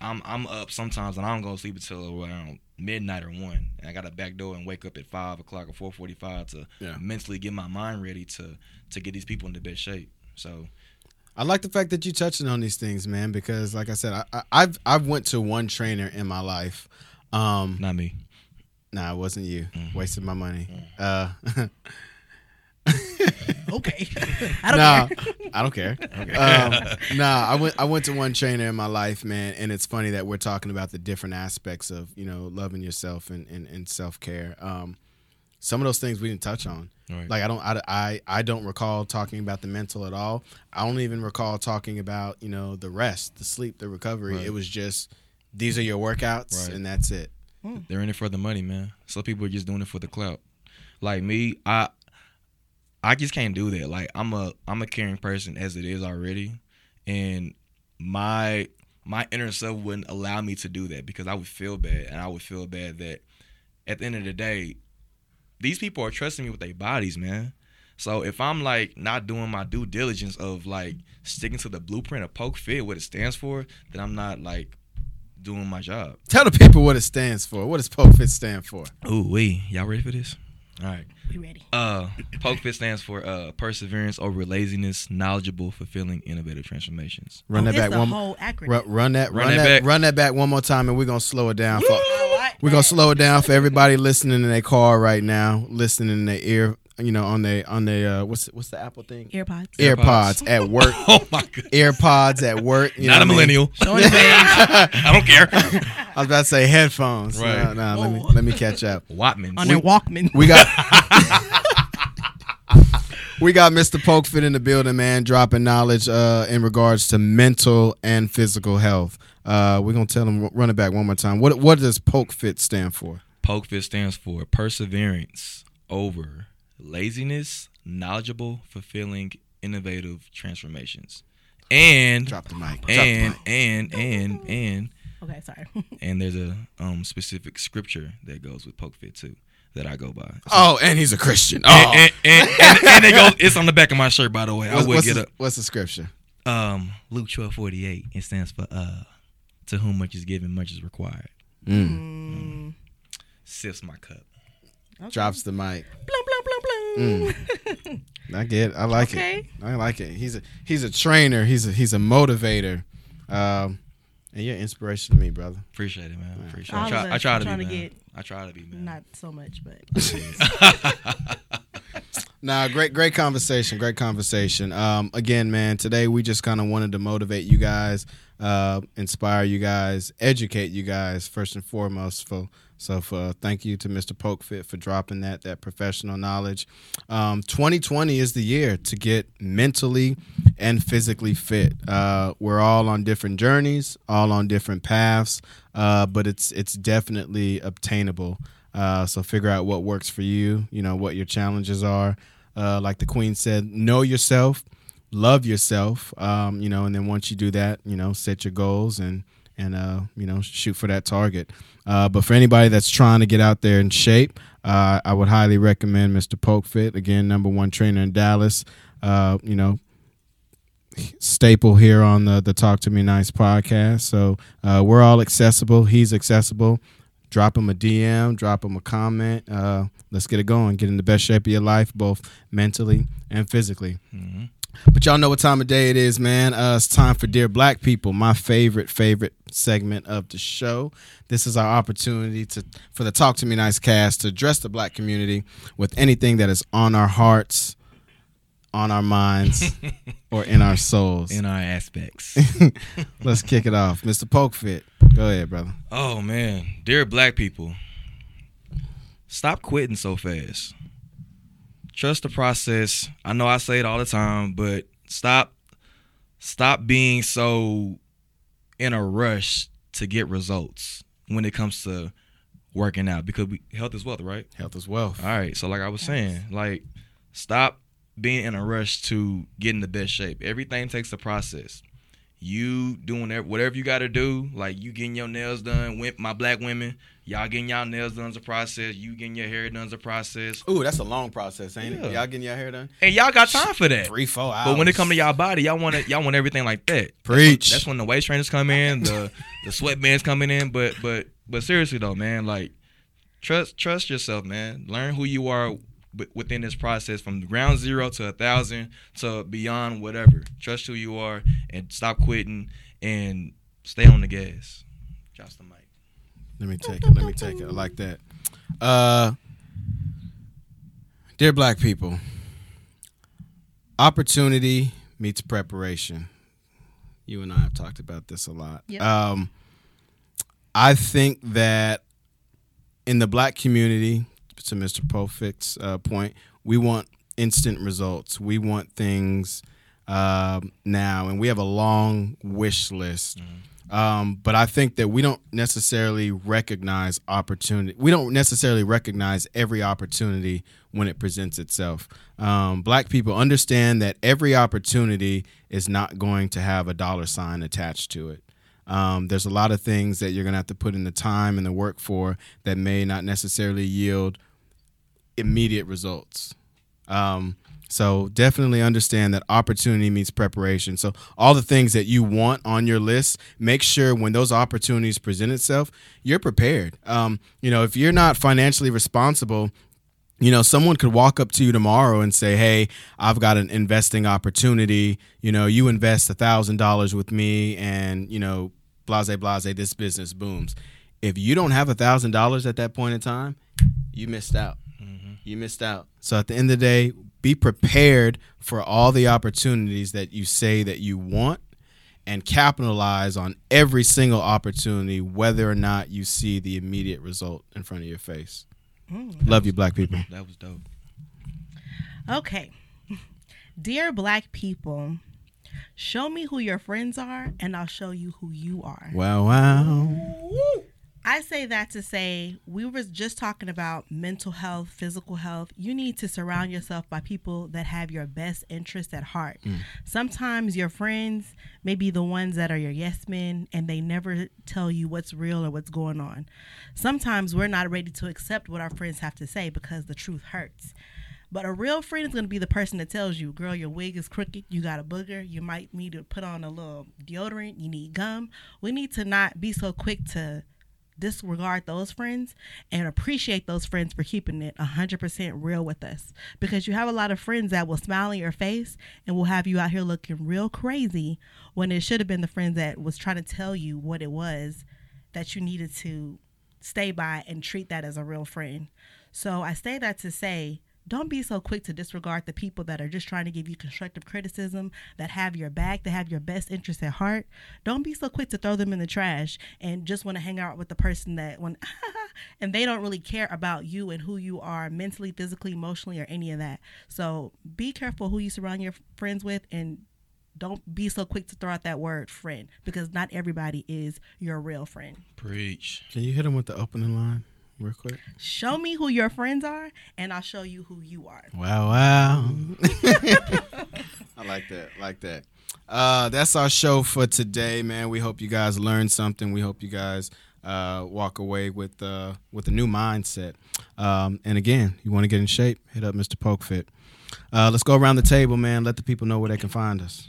I'm I'm up sometimes and I don't go to sleep until around midnight or one. And I got a back door and wake up at five o'clock or four forty five to Yeah. mentally get my mind ready to to get these people in the best shape. So I like the fact that you touching on these things, man, because like I said, I, I, I've I've went to one trainer in my life. Um, not me. nah, it wasn't you. Mhm. Wasted my money. Uh, Okay. I don't nah, care. I don't care. Um, nah, I went I went to one trainer in my life, man, and it's funny that we're talking about the different aspects of you know loving yourself and and, and self care. Um, some of those things we didn't touch on. Right. Like I don't I, I I don't recall talking about the mental at all. I don't even recall talking about you know the rest, the sleep, the recovery. Right. It was just these are your workouts Right. and that's it. They're in it for the money, man. Some people are just doing it for the clout. Like me, I I just can't do that. Like I'm a I'm a caring person as it is already, and my my inner self wouldn't allow me to do that because I would feel bad, and I would feel bad that at the end of the day, these people are trusting me with their bodies, man. So if I'm like not doing my due diligence of like sticking to the blueprint of poke fit, what it stands for, then I'm not like doing my job. Tell the people what it stands for. What does POKEFIT stand for? Ooh, wait, y'all ready for this? All right. We ready. Uh, POKEFIT stands for uh, perseverance over laziness, knowledgeable, fulfilling, innovative transformations. Run oh, that back one. whole acronym. Run, run that, run, Run that that, back. run that back one more time, and we're gonna slow it down. For, we're gonna slow it down for everybody listening in their car right now, listening in their ear, you know, on their on their uh, what's what's the Apple thing? AirPods. AirPods at work. Oh my god! AirPods at work. You Not know a what I mean? millennial. Showing his age. I don't care. I was about to say headphones. Right. No, no, let me let me catch up. Walkmans. on their Walkman. We got we got Mr. Pokefit in the building, man, dropping knowledge uh, in regards to mental and physical health. Uh, we're gonna tell him run it back one more time. What what does Pokefit stand for? POKEFIT stands for perseverance over laziness, knowledgeable, fulfilling, innovative transformations. And Drop the mic. Drop and the mic. and and and Okay, sorry. and there's a um specific scripture that goes with poke fit too that I go by. Oh, and he's a Christian. Oh, And, and, and, and, and it goes, it's on the back of my shirt, by the way. I what's, would what's get the, up. what's the scripture? Um, Luke twelve forty eight. It stands for uh, to whom much is given, much is required. Mm. Mm, Sips my cup. okay. Drops the mic. Blum, blum, blum, blum. I get. It. I like Okay. it. I like it. He's a he's a trainer. He's a he's a motivator. Um, and you're inspiration to me, brother. Appreciate it, man. Appreciate All it. I try, I try to be, trying to man. get- I try to be, man. Not so much, but Nah, great, great conversation. Great conversation. Um, again, man, today we just kind of wanted to motivate you guys, uh, inspire you guys, educate you guys first and foremost. For so, for thank you to Mr. Pokefit for dropping that that professional knowledge. Um, 2020 is the year to get mentally and physically fit. Uh, we're all on different journeys, all on different paths, uh, but it's it's definitely obtainable. Uh, so figure out what works for you. You know what your challenges are. Uh, like the queen said, know yourself, love yourself. Um, you know, and then once you do that, you know, set your goals and and uh, you know shoot for that target. Uh, but for anybody that's trying to get out there in shape, uh, I would highly recommend Mr. Pokefit. Again, number one trainer in Dallas. Uh, you know, staple here on the the Talk to Me Nice podcast. So uh, we're all accessible. He's accessible. Drop him a DM, drop him a comment. Uh, let's get it going. Get in the best shape of your life, both mentally and physically. hmm But y'all know what time of day it is, man. Uh, it's time for Dear Black People, my favorite, favorite segment of the show. This is our opportunity to for the Talk to Me Nice cast to address the black community with anything that is on our hearts, on our minds, or in our souls. In our aspects. Let's kick it off. Mr. Pokefit. Go ahead, brother. oh man, dear black people, stop quitting so fast. Trust the process. I know I say it all the time, but stop stop being so in a rush to get results when it comes to working out because we, health is wealth, right? Health is wealth. All right. So like I was saying, like stop being in a rush to get in the best shape. Everything takes a process. You doing whatever you got to do, like you getting your nails done. With my black women, y'all getting y'all nails done is a process. You getting your hair done is a process. Ooh, that's a long process, ain't Yeah. it? Y'all getting your hair done? And y'all got time for that. Three, four hours. But when it come to y'all body, y'all want it. Y'all want everything like that. That's when- Preach. That's when, the waist trainers come in, the the sweatbands coming in. But but but seriously though, man, like trust trust yourself, man. Learn who you are within this process, from ground zero to a thousand to beyond whatever. Trust who you are and stop quitting and stay on the gas. Drop the mic. Let me take it. Let me take it. I like that. Uh, dear black people, opportunity meets preparation. You and I have talked about this a lot. Yep. Um, I think that in the black community, to Mr. Pokefit's uh, point, we want instant results. We want things um, now, and we have a long wish list. Um, but I think that we don't necessarily recognize opportunity. We don't necessarily recognize every opportunity when it presents itself. Um, black people understand that every opportunity is not going to have a dollar sign attached to it. Um, there's a lot of things that you're going to have to put in the time and the work for that may not necessarily yield immediate results. Um, so definitely understand that opportunity means preparation. So all the things that you want on your list, make sure when those opportunities present itself, you're prepared. Um, you know, if you're not financially responsible, you know, someone could walk up to you tomorrow and say, "Hey, I've got an investing opportunity. You know, you invest a thousand dollars with me, and you know, blase blase, this business booms." If you don't have a thousand dollars at that point in time, you missed out. You missed out. So at the end of the day, be prepared for all the opportunities that you say that you want and capitalize on every single opportunity, whether or not you see the immediate result in front of your face. Mm. Love you, black people. That was dope. Okay. Dear black people, show me who your friends are and I'll show you who you are. Wow, wow. I say that to say we were just talking about mental health, physical health. You need to surround yourself by people that have your best interest at heart. Mm. Sometimes your friends may be the ones that are your yes men and they never tell you what's real or what's going on. Sometimes we're not ready to accept what our friends have to say because the truth hurts. But a real friend is going to be the person that tells you, girl, your wig is crooked, you got a booger, you might need to put on a little deodorant, you need gum. We need to not be so quick to disregard those friends and appreciate those friends for keeping it 100% real with us. Because you have a lot of friends that will smile in your face and will have you out here looking real crazy when it should have been the friends that was trying to tell you what it was that you needed to stay by and treat that as a real friend. So i say that to say don't be so quick to disregard the people that are just trying to give you constructive criticism, that have your back, that have your best interest at heart. Don't be so quick to throw them in the trash and just want to hang out with the person that when and they don't really care about you and who you are mentally, physically, emotionally, or any of that. So be careful who you surround your friends with and don't be so quick to throw out that word friend because not everybody is your real friend. Preach. Can you hit him with the opening line real quick? Show me who your friends are and I'll show you who you are. Wow, wow. I like that. Like that. Uh, that's our show for today, man. We hope you guys learned something. We hope you guys uh, walk away with uh, with a new mindset. Um, and again, you want to get in shape, hit up Mr. Pokefit. Uh, let's go around the table, man. Let the people know where they can find us.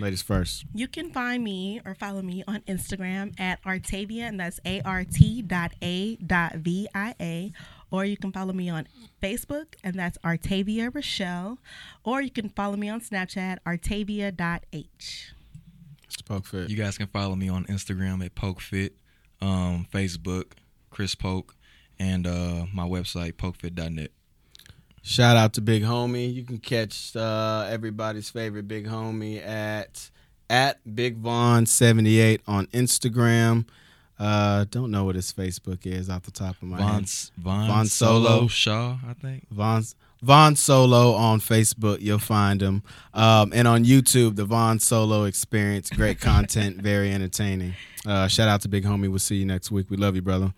Ladies first. You can find me or follow me on Instagram at Artavia, and that's A R T dot A dot V I A. Or you can follow me on Facebook, and that's Artavia Rochelle. Or you can follow me on Snapchat, Artavia.h. Mr. Pokefit. You guys can follow me on Instagram at PokeFit, um, Facebook, Chris Poke, and uh, my website, pokefit.net. Shout out to Big Homie. You can catch uh, everybody's favorite Big Homie at at Big Vaughn seventy eight on Instagram. Uh, don't know what his Facebook is off the top of my Von, head. Von, Von Solo. Solo. Shaw, I think. Von Von Solo on Facebook. You'll find him. Um, and on YouTube, the Von Solo Experience. Great content, very entertaining. Uh, shout out to Big Homie. We'll see you next week. We love you, brother.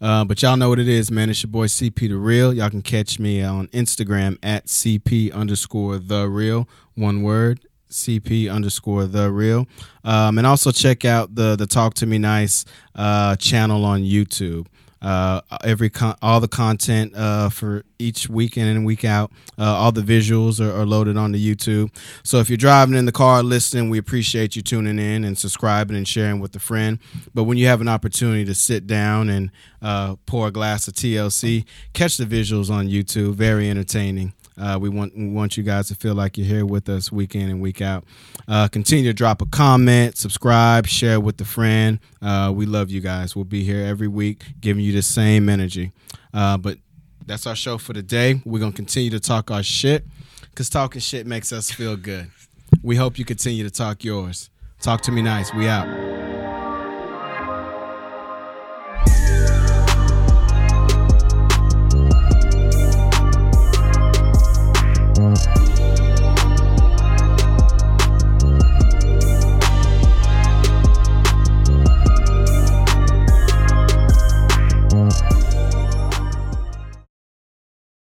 Uh, but y'all know what it is, man. It's your boy CP the Real. Y'all can catch me on Instagram at CP underscore the real. One word. CP underscore the real. Um, and also check out the the Talk to Me Nice uh, channel on YouTube. Uh, every con- all the content uh, for each week in and week out, uh, all the visuals are, are loaded onto YouTube. So if you're driving in the car listening, we appreciate you tuning in and subscribing and sharing with a friend. But when you have an opportunity to sit down and uh, pour a glass of TLC, catch the visuals on YouTube. Very entertaining. Uh, we want we want you guys to feel like you're here with us week in and week out. Uh, continue to drop a comment, subscribe, share with a friend. Uh, we love you guys. We'll be here every week, giving you the same energy. Uh, but that's our show for today. We're gonna continue to talk our shit, cause talking shit makes us feel good. We hope you continue to talk yours. Talk to me nice. We out. Mm-hmm.